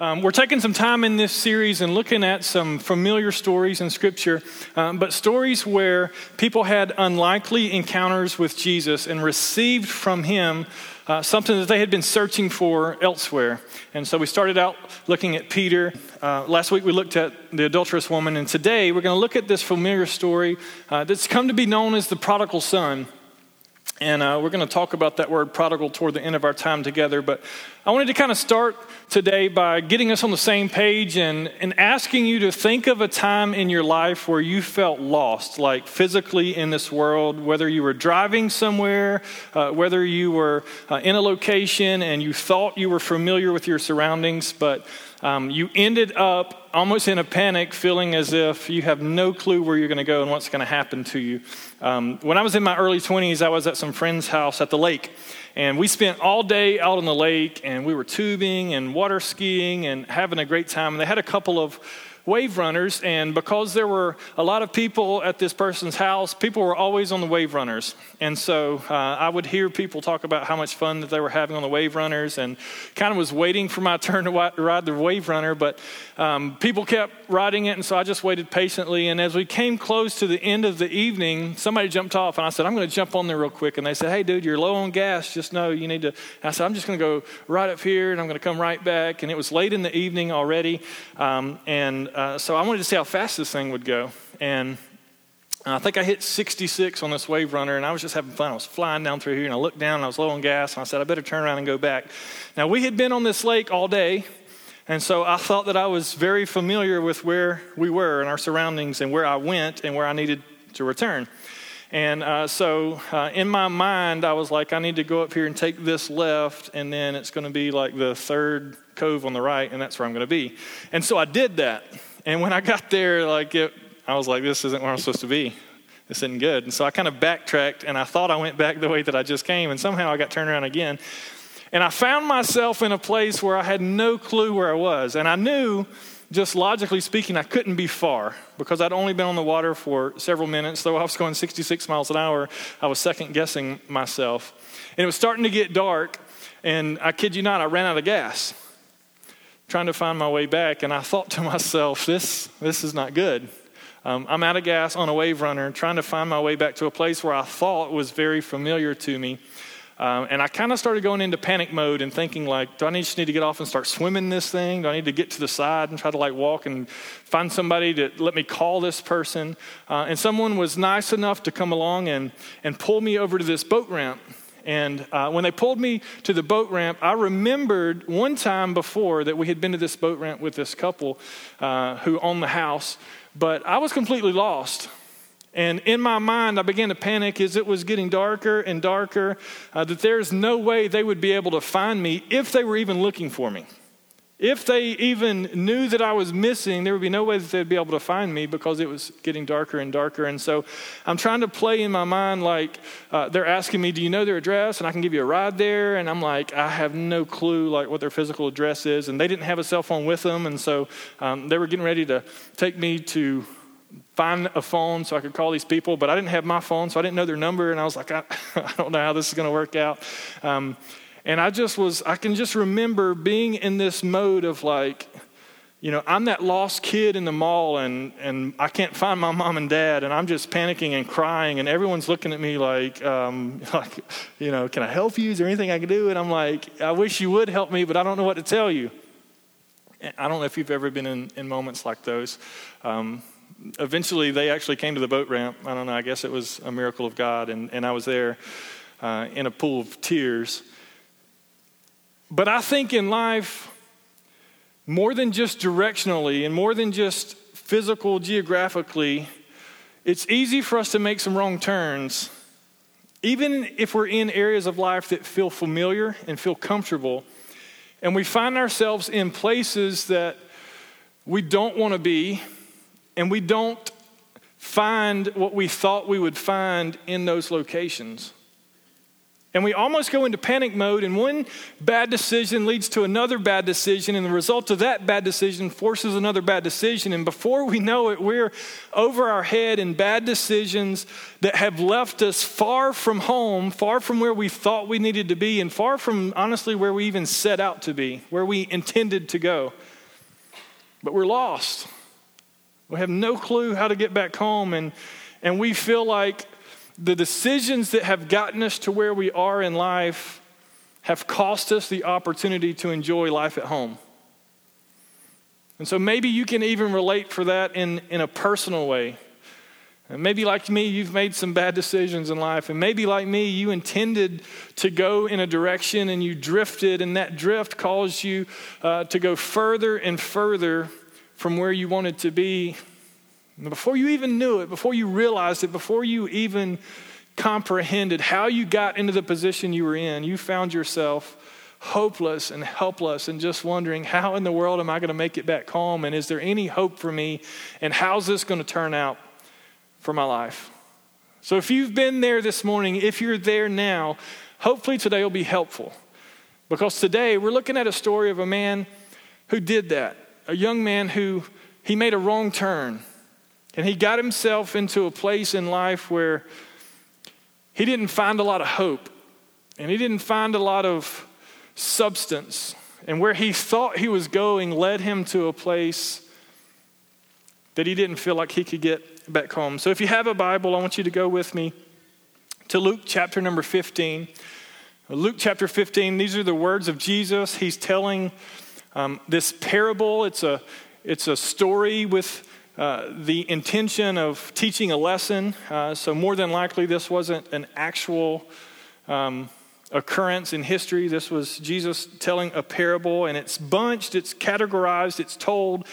Um, we're taking some time in this series and looking at some familiar stories in Scripture, um, but stories where people had unlikely encounters with Jesus and received from Him uh, something that they had been searching for elsewhere. And so we started out looking at Peter. Uh, last week we looked at the adulterous woman, and today we're going to look at this familiar story uh, that's come to be known as the prodigal son. And uh, we're going to talk about that word prodigal toward the end of our time together. But I wanted to kind of start today by getting us on the same page and, and asking you to think of a time in your life where you felt lost, like physically in this world, whether you were driving somewhere, uh, whether you were uh, in a location and you thought you were familiar with your surroundings, but um, you ended up almost in a panic, feeling as if you have no clue where you're going to go and what's going to happen to you. Um, when I was in my early 20s, I was at some friend's house at the lake. And we spent all day out on the lake, and we were tubing and water skiing and having a great time. And they had a couple of wave runners, and because there were a lot of people at this person's house, people were always on the wave runners. And so uh, I would hear people talk about how much fun that they were having on the wave runners, and kind of was waiting for my turn to ride the wave runner, but um, people kept riding it, and so I just waited patiently. And as we came close to the end of the evening, somebody jumped off, and I said, I'm going to jump on there real quick. And they said, Hey, dude, you're low on gas. Just know you need to. I said, I'm just going to go right up here, and I'm going to come right back. And it was late in the evening already, um, and uh, so I wanted to see how fast this thing would go. And I think I hit 66 on this wave runner, and I was just having fun. I was flying down through here, and I looked down, and I was low on gas, and I said, I better turn around and go back. Now, we had been on this lake all day, and so I thought that I was very familiar with where we were and our surroundings and where I went and where I needed to return. And uh, so uh, in my mind, I was like, I need to go up here and take this left, and then it's going to be like the third cove on the right, and that's where I'm going to be. And so I did that. And when I got there, like it, I was like, this isn't where I'm supposed to be. This isn't good. And so I kind of backtracked and I thought I went back the way that I just came. And somehow I got turned around again. And I found myself in a place where I had no clue where I was. And I knew, just logically speaking, I couldn't be far because I'd only been on the water for several minutes. Though I was going 66 miles an hour, I was second guessing myself. And it was starting to get dark. And I kid you not, I ran out of gas trying to find my way back, and I thought to myself, this, this is not good. Um, I'm out of gas on a wave runner, trying to find my way back to a place where I thought was very familiar to me. Um, and I kind of started going into panic mode and thinking, like, do I need, just need to get off and start swimming this thing? Do I need to get to the side and try to like walk and find somebody to let me call this person? Uh, and someone was nice enough to come along and, and pull me over to this boat ramp. And uh, when they pulled me to the boat ramp, I remembered one time before that we had been to this boat ramp with this couple uh, who owned the house, but I was completely lost. And in my mind, I began to panic as it was getting darker and darker, uh, that there's no way they would be able to find me if they were even looking for me. If they even knew that I was missing, there would be no way that they'd be able to find me because it was getting darker and darker. And so I'm trying to play in my mind like uh, they're asking me, Do you know their address? And I can give you a ride there. And I'm like, I have no clue like what their physical address is. And they didn't have a cell phone with them. And so um, they were getting ready to take me to find a phone so I could call these people, but I didn't have my phone, so I didn't know their number. And I was like, I, I don't know how this is going to work out. Um, and I just was, I can just remember being in this mode of like, you know, I'm that lost kid in the mall and, and I can't find my mom and dad and I'm just panicking and crying and everyone's looking at me like, um, like, you know, can I help you? Is there anything I can do? And I'm like, I wish you would help me, but I don't know what to tell you. I don't know if you've ever been in, in moments like those. Um, eventually, they actually came to the boat ramp. I don't know, I guess it was a miracle of God. And, and I was there uh, in a pool of tears. But I think in life, more than just directionally and more than just physical, geographically, it's easy for us to make some wrong turns. Even if we're in areas of life that feel familiar and feel comfortable, and we find ourselves in places that we don't want to be, and we don't find what we thought we would find in those locations. And we almost go into panic mode, and one bad decision leads to another bad decision, and the result of that bad decision forces another bad decision. And before we know it, we're over our head in bad decisions that have left us far from home, far from where we thought we needed to be, and far from, honestly, where we even set out to be, where we intended to go. But we're lost. We have no clue how to get back home, and, and we feel like the decisions that have gotten us to where we are in life have cost us the opportunity to enjoy life at home. And so maybe you can even relate for that in, in a personal way. And maybe like me, you've made some bad decisions in life. And maybe like me, you intended to go in a direction and you drifted, and that drift caused you uh, to go further and further from where you wanted to be before you even knew it, before you realized it, before you even comprehended how you got into the position you were in, you found yourself hopeless and helpless and just wondering, how in the world am I going to make it back home? And is there any hope for me? And how's this going to turn out for my life? So if you've been there this morning, if you're there now, hopefully today will be helpful. Because today we're looking at a story of a man who did that, a young man who he made a wrong turn. And he got himself into a place in life where he didn't find a lot of hope and he didn't find a lot of substance. And where he thought he was going led him to a place that he didn't feel like he could get back home. So if you have a Bible, I want you to go with me to Luke chapter number 15. Luke chapter 15, these are the words of Jesus. He's telling um, this parable. It's a, it's a story with uh, the intention of teaching a lesson. Uh, so, more than likely, this wasn't an actual um, occurrence in history. This was Jesus telling a parable, and it's bunched, it's categorized, it's told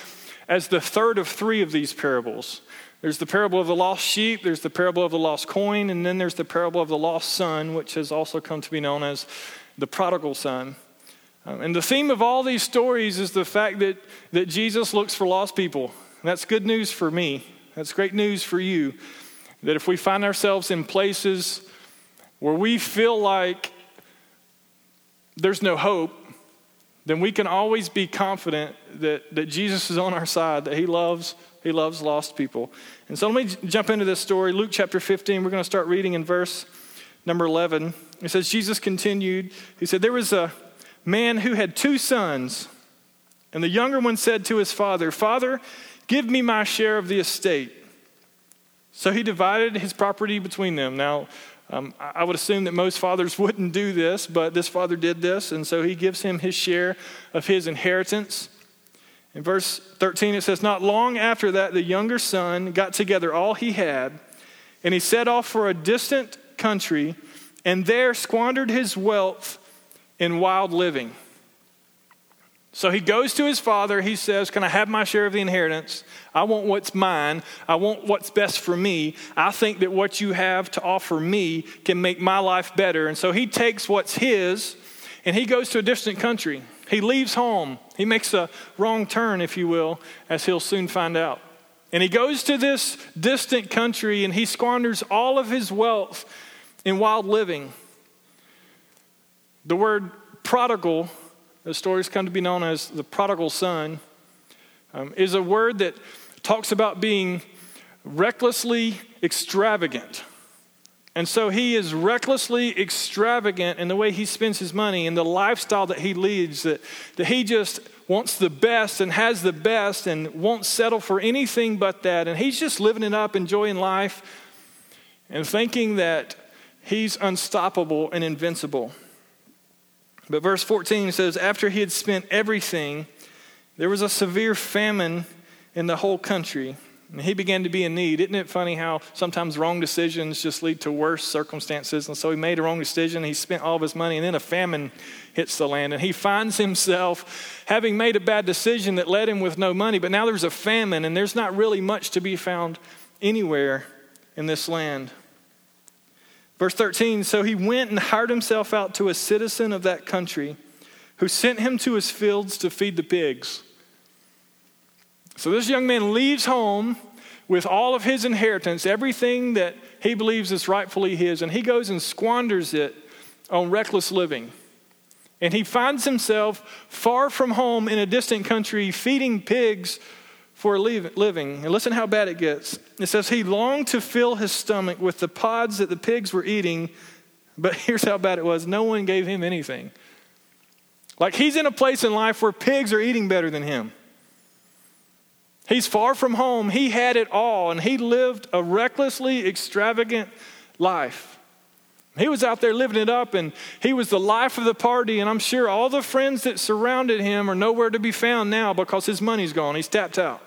as the third of three of these parables. There's the parable of the lost sheep, there's the parable of the lost coin, and then there's the parable of the lost son, which has also come to be known as the prodigal son. Um, and the theme of all these stories is the fact that, that Jesus looks for lost people. And that's good news for me. That's great news for you. That if we find ourselves in places where we feel like there's no hope, then we can always be confident that, that Jesus is on our side, that He loves, He loves lost people. And so let me jump into this story. Luke chapter 15, we're going to start reading in verse number 11. It says, Jesus continued, He said, There was a man who had two sons, and the younger one said to his father, Father, Give me my share of the estate. So he divided his property between them. Now, um, I would assume that most fathers wouldn't do this, but this father did this, and so he gives him his share of his inheritance. In verse 13, it says, Not long after that, the younger son got together all he had, and he set off for a distant country, and there squandered his wealth in wild living. So he goes to his father. He says, Can I have my share of the inheritance? I want what's mine. I want what's best for me. I think that what you have to offer me can make my life better. And so he takes what's his and he goes to a distant country. He leaves home. He makes a wrong turn, if you will, as he'll soon find out. And he goes to this distant country and he squanders all of his wealth in wild living. The word prodigal the stories come to be known as the prodigal son, um, is a word that talks about being recklessly extravagant. And so he is recklessly extravagant in the way he spends his money and the lifestyle that he leads, that, that he just wants the best and has the best and won't settle for anything but that. And he's just living it up, enjoying life, and thinking that he's unstoppable and invincible. But verse 14 says, After he had spent everything, there was a severe famine in the whole country. And he began to be in need. Isn't it funny how sometimes wrong decisions just lead to worse circumstances? And so he made a wrong decision. He spent all of his money, and then a famine hits the land. And he finds himself having made a bad decision that led him with no money. But now there's a famine, and there's not really much to be found anywhere in this land. Verse 13 So he went and hired himself out to a citizen of that country who sent him to his fields to feed the pigs. So this young man leaves home with all of his inheritance, everything that he believes is rightfully his, and he goes and squanders it on reckless living. And he finds himself far from home in a distant country feeding pigs for a living. And listen how bad it gets. It says he longed to fill his stomach with the pods that the pigs were eating, but here's how bad it was no one gave him anything. Like he's in a place in life where pigs are eating better than him. He's far from home. He had it all, and he lived a recklessly extravagant life. He was out there living it up, and he was the life of the party. And I'm sure all the friends that surrounded him are nowhere to be found now because his money's gone. He's tapped out.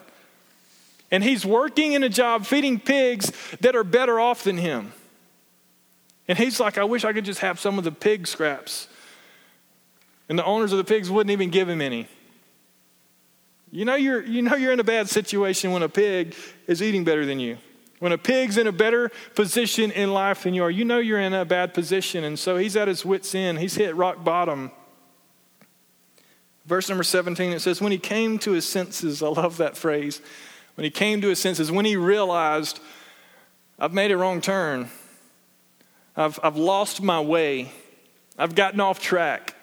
And he's working in a job feeding pigs that are better off than him. And he's like, I wish I could just have some of the pig scraps. And the owners of the pigs wouldn't even give him any. You know you're, you know you're in a bad situation when a pig is eating better than you. When a pig's in a better position in life than you are, you know you're in a bad position. And so he's at his wits' end. He's hit rock bottom. Verse number 17, it says, When he came to his senses, I love that phrase. When he came to his senses, when he realized, I've made a wrong turn, I've, I've lost my way, I've gotten off track.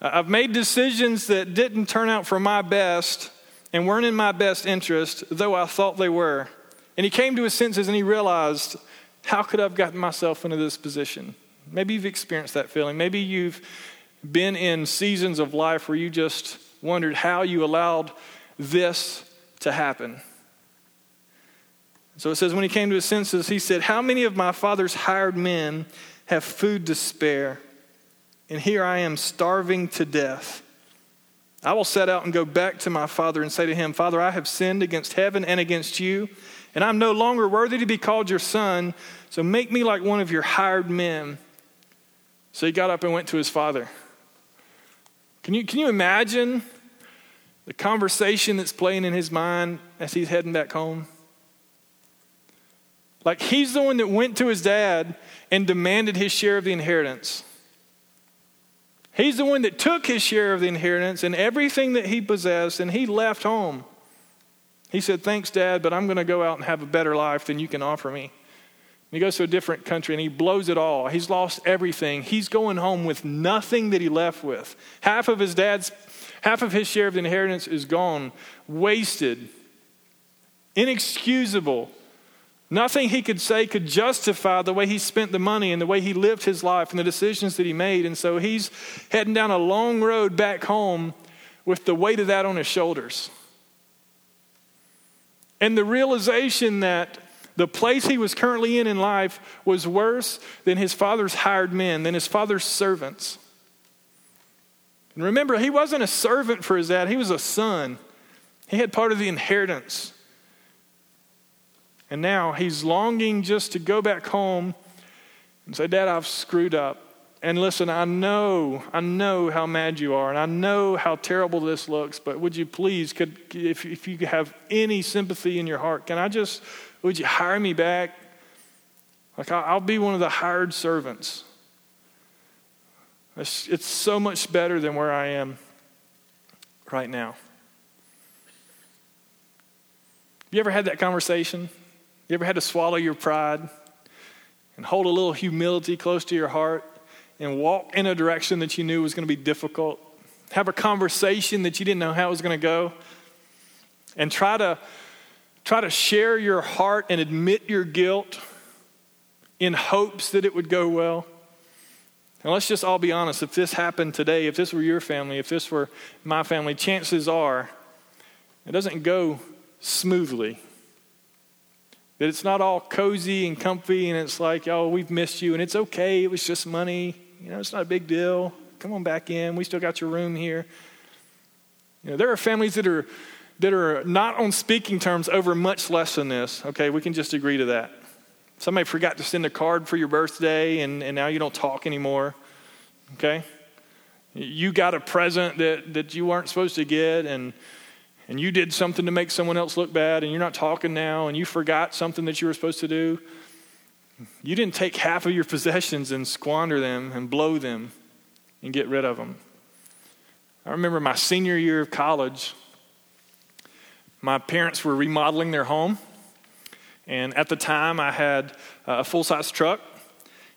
I've made decisions that didn't turn out for my best and weren't in my best interest, though I thought they were. And he came to his senses and he realized, how could I have gotten myself into this position? Maybe you've experienced that feeling. Maybe you've been in seasons of life where you just wondered how you allowed this to happen. So it says, when he came to his senses, he said, How many of my father's hired men have food to spare? and here I am starving to death. I will set out and go back to my father and say to him, Father, I have sinned against heaven and against you, and I'm no longer worthy to be called your son, so make me like one of your hired men. So he got up and went to his father. Can you, can you imagine the conversation that's playing in his mind as he's heading back home? Like he's the one that went to his dad and demanded his share of the inheritance. He's the one that took his share of the inheritance and everything that he possessed, and he left home. He said, Thanks, Dad, but I'm going to go out and have a better life than you can offer me. And he goes to a different country and he blows it all. He's lost everything. He's going home with nothing that he left with. Half of his dad's, half of his share of the inheritance is gone, wasted, inexcusable. Nothing he could say could justify the way he spent the money and the way he lived his life and the decisions that he made. And so he's heading down a long road back home with the weight of that on his shoulders. And the realization that the place he was currently in in life was worse than his father's hired men, than his father's servants. And remember, he wasn't a servant for his dad, he was a son. He had part of the inheritance. And now he's longing just to go back home and say, Dad, I've screwed up. And listen, I know, I know how mad you are, and I know how terrible this looks, but would you please, could, if, if you have any sympathy in your heart, can I just, would you hire me back? Like, I'll be one of the hired servants. It's, it's so much better than where I am right now. Have you ever had that conversation? You ever had to swallow your pride and hold a little humility close to your heart and walk in a direction that you knew was going to be difficult? Have a conversation that you didn't know how it was going to go? And try to try to share your heart and admit your guilt in hopes that it would go well. And let's just all be honest if this happened today, if this were your family, if this were my family, chances are it doesn't go smoothly. That it's not all cozy and comfy and it's like, oh, we've missed you and it's okay. It was just money. You know, it's not a big deal. Come on back in. We still got your room here. You know, there are families that are that are not on speaking terms over much less than this. Okay, we can just agree to that. Somebody forgot to send a card for your birthday and, and now you don't talk anymore. Okay? You got a present that, that you weren't supposed to get and and you did something to make someone else look bad and you're not talking now and you forgot something that you were supposed to do, you didn't take half of your possessions and squander them and blow them and get rid of them. I remember my senior year of college, my parents were remodeling their home. And at the time, I had a full size truck.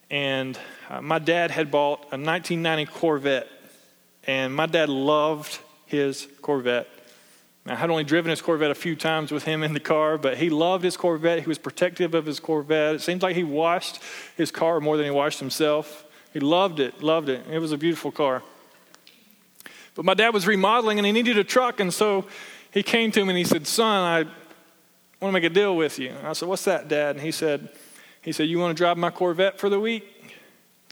and uh, my dad had bought a 1990 Corvette, and my dad loved his Corvette. I had only driven his Corvette a few times with him in the car, but he loved his Corvette. He was protective of his Corvette. It seems like he washed his car more than he washed himself. He loved it, loved it. It was a beautiful car. But my dad was remodeling and he needed a truck, and so he came to me and he said, Son, I want to make a deal with you. I said, What's that, Dad? And he said, he said, You want to drive my Corvette for the week?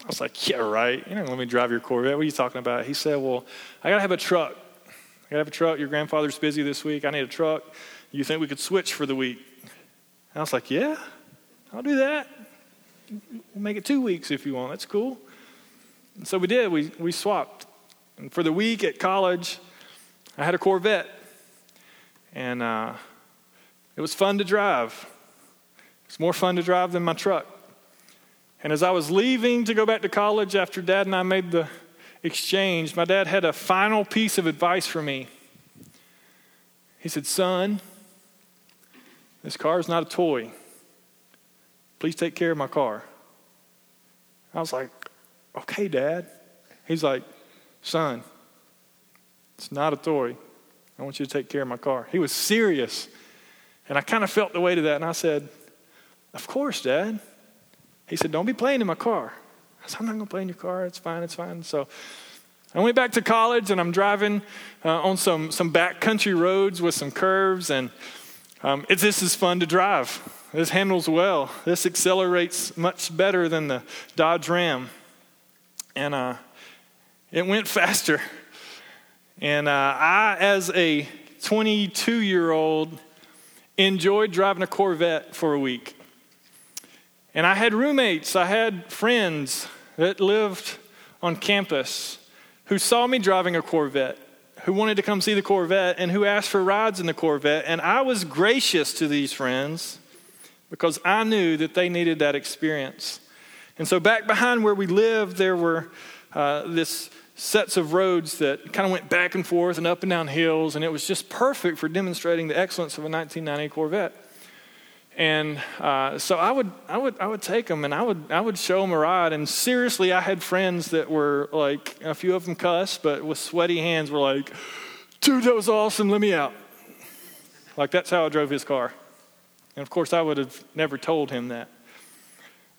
I was like, Yeah, right. You're not going to let me drive your Corvette. What are you talking about? He said, Well, I got to have a truck. I got to have a truck. Your grandfather's busy this week. I need a truck. You think we could switch for the week? And I was like, Yeah, I'll do that. We'll make it two weeks if you want. That's cool. And so we did. We, we swapped. And for the week at college, I had a Corvette. And uh, it was fun to drive. It's more fun to drive than my truck. And as I was leaving to go back to college after dad and I made the exchange, my dad had a final piece of advice for me. He said, Son, this car is not a toy. Please take care of my car. I was like, Okay, Dad. He's like, Son, it's not a toy. I want you to take care of my car. He was serious. And I kind of felt the weight of that. And I said, of course, Dad. He said, Don't be playing in my car. I said, I'm not going to play in your car. It's fine, it's fine. So I went back to college and I'm driving uh, on some, some backcountry roads with some curves. And um, it, this is fun to drive. This handles well. This accelerates much better than the Dodge Ram. And uh, it went faster. And uh, I, as a 22 year old, enjoyed driving a Corvette for a week. And I had roommates, I had friends that lived on campus who saw me driving a Corvette, who wanted to come see the Corvette, and who asked for rides in the Corvette. And I was gracious to these friends because I knew that they needed that experience. And so, back behind where we lived, there were uh, this sets of roads that kind of went back and forth and up and down hills, and it was just perfect for demonstrating the excellence of a 1990 Corvette. And uh, so I would, I would, I would take them and I would, I would show them a ride. And seriously, I had friends that were like, a few of them cuss, but with sweaty hands were like, dude, that was awesome, let me out. Like that's how I drove his car. And of course, I would have never told him that.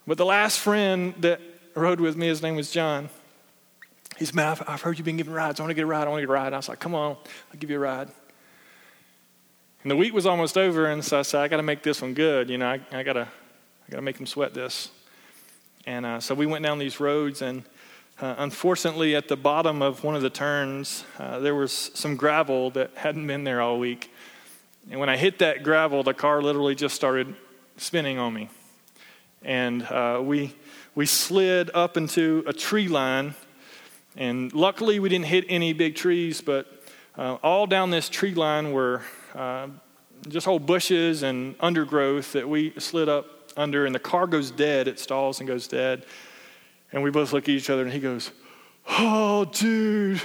But the last friend that rode with me, his name was John. He's, man, I've, I've heard you've been giving rides. I want to get a ride. I want to get a ride. I was like, come on, I'll give you a ride. And the week was almost over, and so I said, I got to make this one good. You know, I, I got to I gotta make them sweat this. And uh, so we went down these roads, and uh, unfortunately, at the bottom of one of the turns, uh, there was some gravel that hadn't been there all week. And when I hit that gravel, the car literally just started spinning on me. And uh, we, we slid up into a tree line. And luckily, we didn't hit any big trees, but uh, all down this tree line were uh, just whole bushes and undergrowth that we slid up under, and the car goes dead. It stalls and goes dead. And we both look at each other, and he goes, Oh, dude,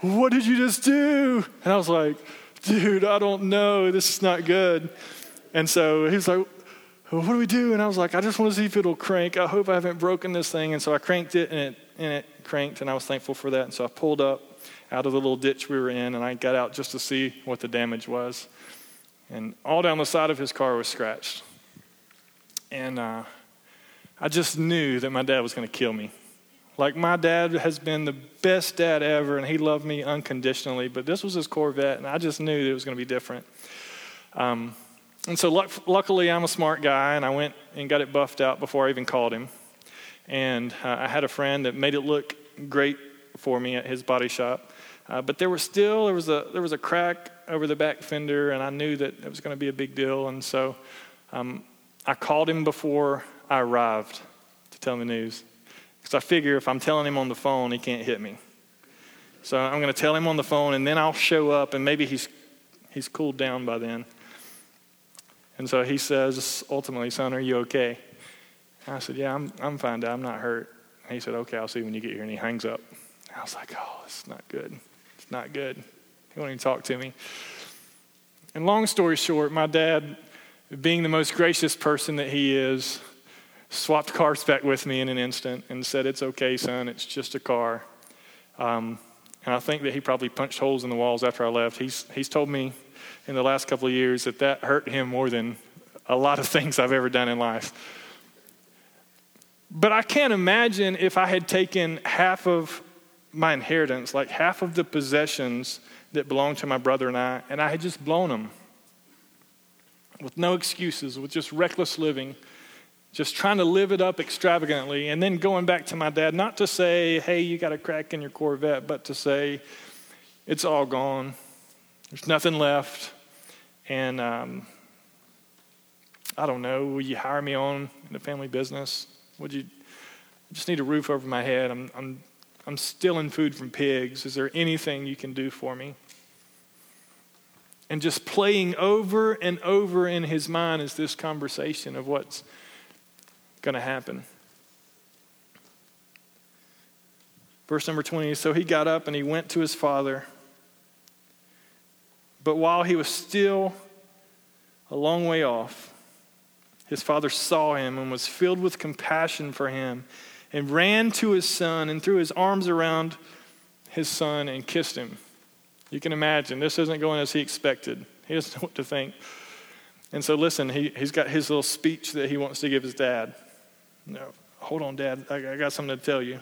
what did you just do? And I was like, Dude, I don't know. This is not good. And so he's like, well, What do we do? And I was like, I just want to see if it'll crank. I hope I haven't broken this thing. And so I cranked it, and it, and it cranked, and I was thankful for that. And so I pulled up out of the little ditch we were in, and I got out just to see what the damage was. And all down the side of his car was scratched. And uh, I just knew that my dad was going to kill me. Like, my dad has been the best dad ever, and he loved me unconditionally, but this was his Corvette, and I just knew that it was going to be different. Um, and so, luck- luckily, I'm a smart guy, and I went and got it buffed out before I even called him. And uh, I had a friend that made it look great for me at his body shop. Uh, but there was still there was a there was a crack over the back fender, and I knew that it was going to be a big deal. And so um, I called him before I arrived to tell him the news, because I figure if I'm telling him on the phone, he can't hit me. So I'm going to tell him on the phone, and then I'll show up, and maybe he's he's cooled down by then. And so he says, ultimately, son, are you okay? And I said, yeah, I'm I'm fine, Dad. I'm not hurt. And he said, okay, I'll see you when you get here. And he hangs up. I was like, oh, is not good It's not good. He won't even talk to me. And long story short, my dad, being the most gracious person that he is, swapped cars back with me in an instant and said, It's okay, son, it's just a car. Um, and I think that he probably punched holes in the walls after I left. He's, he's told me in the last couple of years that that hurt him more than a lot of things I've ever done in life. But I can't imagine if I had taken half of my inheritance, like half of the possessions that belonged to my brother and I, and I had just blown them with no excuses, with just reckless living, just trying to live it up extravagantly, and then going back to my dad, not to say, hey, you got a crack in your Corvette, but to say, it's all gone. There's nothing left. And um, I don't know, will you hire me on in the family business? Would you I just need a roof over my head? I'm, I'm, I'm stealing food from pigs. Is there anything you can do for me? And just playing over and over in his mind is this conversation of what's going to happen. Verse number 20 So he got up and he went to his father. But while he was still a long way off, his father saw him and was filled with compassion for him and ran to his son and threw his arms around his son and kissed him. You can imagine, this isn't going as he expected. He doesn't know what to think. And so, listen, he, he's got his little speech that he wants to give his dad. No, hold on, Dad, I, I got something to tell you.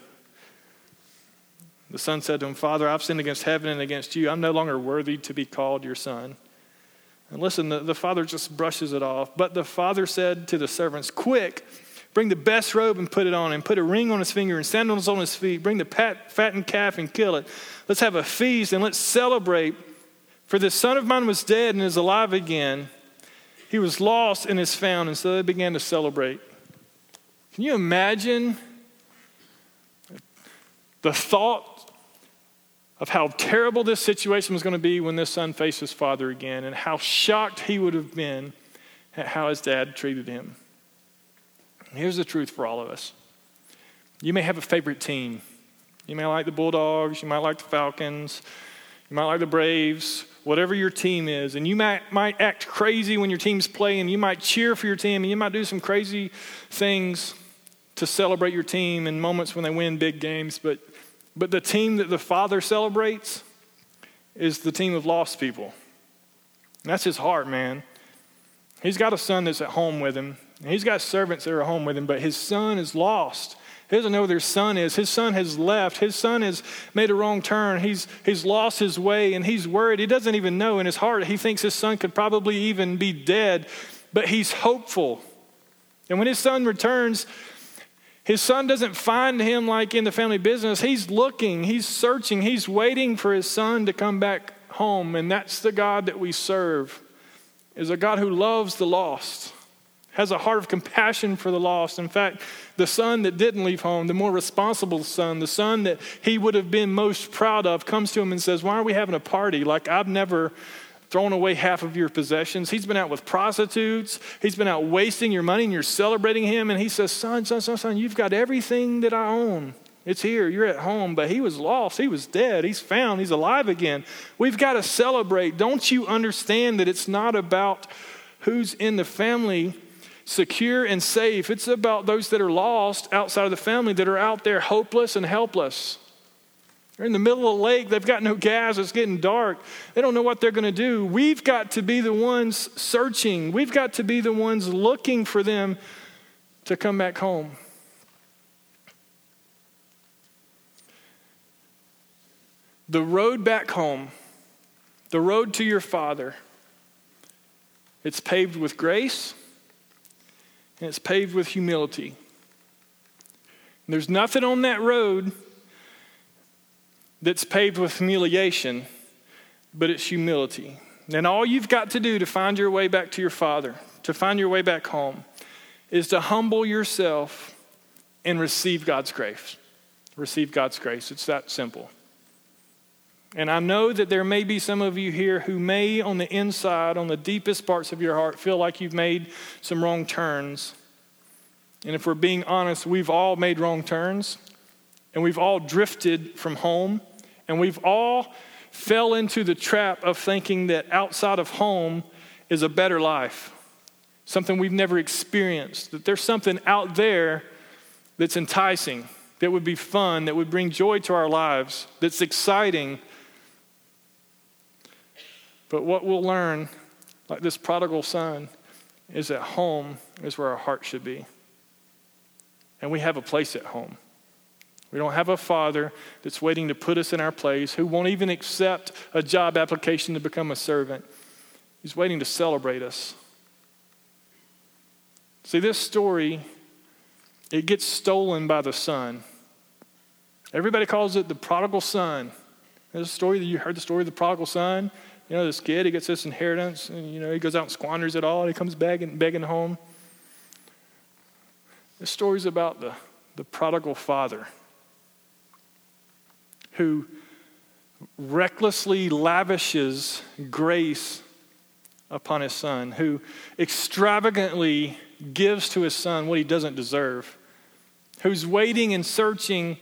The son said to him, Father, I've sinned against heaven and against you. I'm no longer worthy to be called your son. And listen, the, the father just brushes it off. But the father said to the servants, Quick, Bring the best robe and put it on, and put a ring on his finger and sandals on his feet. Bring the pat, fattened calf and kill it. Let's have a feast and let's celebrate. For this son of mine was dead and is alive again. He was lost and is found. And so they began to celebrate. Can you imagine the thought of how terrible this situation was going to be when this son faced his father again and how shocked he would have been at how his dad treated him? Here's the truth for all of us you may have a favorite team. You may like the Bulldogs, you might like the Falcons, you might like the Braves, whatever your team is. And you might, might act crazy when your team's playing. You might cheer for your team, and you might do some crazy things to celebrate your team in moments when they win big games. But, but the team that the Father celebrates is the team of lost people. And that's his heart, man. He's got a son that's at home with him. and He's got servants that are at home with him, but his son is lost. He doesn't know where their son is. His son has left. His son has made a wrong turn. He's, he's lost his way and he's worried. He doesn't even know in his heart. He thinks his son could probably even be dead, but he's hopeful. And when his son returns, his son doesn't find him like in the family business. He's looking, he's searching, he's waiting for his son to come back home. And that's the God that we serve, is a God who loves the lost has a heart of compassion for the lost. In fact, the son that didn't leave home, the more responsible son, the son that he would have been most proud of, comes to him and says, Why are we having a party? Like, I've never thrown away half of your possessions. He's been out with prostitutes. He's been out wasting your money and you're celebrating him. And he says, Son, son, son, son, you've got everything that I own. It's here. You're at home. But he was lost. He was dead. He's found. He's alive again. We've got to celebrate. Don't you understand that it's not about who's in the family secure and safe. It's about those that are lost outside of the family that are out there hopeless and helpless. They're in the middle of a lake, they've got no gas, it's getting dark. They don't know what they're going to do. We've got to be the ones searching, we've got to be the ones looking for them to come back home. The road back home, the road to your Father, it's paved with grace and it's paved with humility. And there's nothing on that road that's paved with humiliation, but it's humility. And all you've got to do to find your way back to your Father, to find your way back home, is to humble yourself and receive God's grace. Receive God's grace. It's that simple. And I know that there may be some of you here who may, on the inside, on the deepest parts of your heart, feel like you've made some wrong turns. And if we're being honest, we've all made wrong turns, and we've all drifted from home, and we've all fell into the trap of thinking that outside of home is a better life. something we've never experienced, that there's something out there that's enticing, that would be fun, that would bring joy to our lives, that's exciting. But what we'll learn, like this prodigal son, is that home is where our heart should be. And we have a place at home. We don't have a father that's waiting to put us in our place, who won't even accept a job application to become a servant. He's waiting to celebrate us. See, this story, it gets stolen by the son. Everybody calls it the prodigal son. There's a story that you heard the story of the prodigal son. You know, this kid, he gets this inheritance, and you know, he goes out and squanders it all, and he comes begging, home. This story's about the, the prodigal father who recklessly lavishes grace upon his son, who extravagantly gives to his son what he doesn't deserve, who's waiting and searching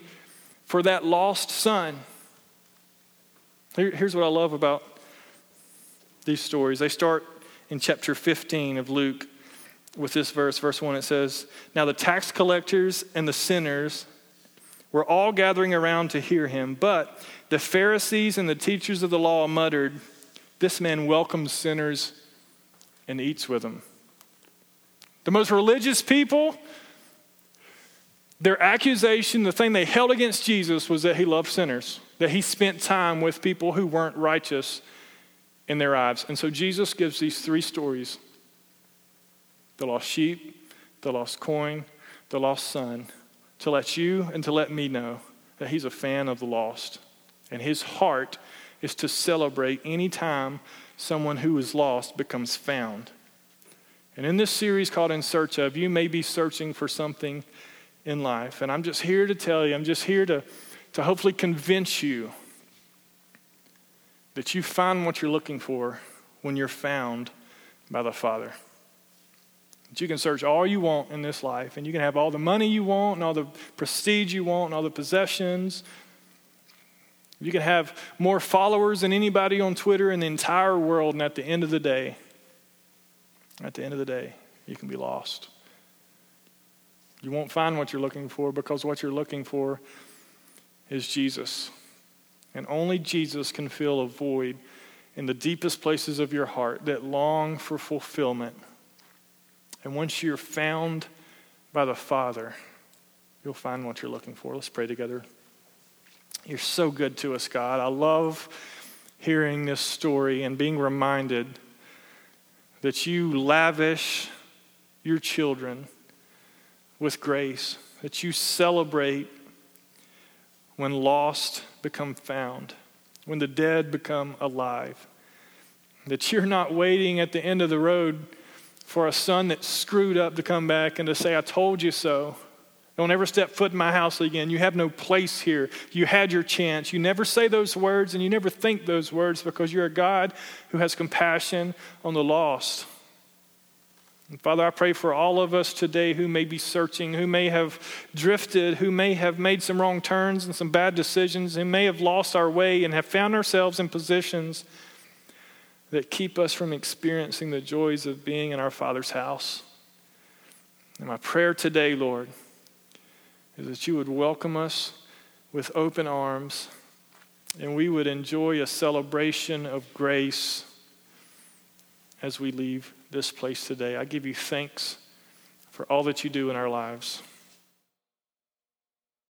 for that lost son. Here, here's what I love about these stories. They start in chapter 15 of Luke with this verse, verse 1. It says, Now the tax collectors and the sinners were all gathering around to hear him, but the Pharisees and the teachers of the law muttered, This man welcomes sinners and eats with them. The most religious people, their accusation, the thing they held against Jesus was that he loved sinners, that he spent time with people who weren't righteous in their lives. And so Jesus gives these three stories the lost sheep, the lost coin, the lost son, to let you and to let me know that he's a fan of the lost. And his heart is to celebrate any time someone who is lost becomes found. And in this series called In Search of, you may be searching for something in life. And I'm just here to tell you, I'm just here to, to hopefully convince you that you find what you're looking for when you're found by the Father. That you can search all you want in this life, and you can have all the money you want, and all the prestige you want, and all the possessions. You can have more followers than anybody on Twitter in the entire world, and at the end of the day, at the end of the day, you can be lost. You won't find what you're looking for because what you're looking for is Jesus. And only Jesus can fill a void in the deepest places of your heart that long for fulfillment. And once you're found by the Father, you'll find what you're looking for. Let's pray together. You're so good to us, God. I love hearing this story and being reminded that you lavish your children with grace, that you celebrate when lost become found, when the dead become alive, that you're not waiting at the end of the road for a son that screwed up to come back and to say, I told you so. Don't ever step foot in my house again. You have no place here. You had your chance. You never say those words and you never think those words because you're a God who has compassion on the lost. And Father, I pray for all of us today who may be searching, who may have drifted, who may have made some wrong turns and some bad decisions, and may have lost our way and have found ourselves in positions that keep us from experiencing the joys of being in our Father's house. And my prayer today, Lord, is that you would welcome us with open arms and we would enjoy a celebration of grace as we leave this place today. I give you thanks for all that you do in our lives.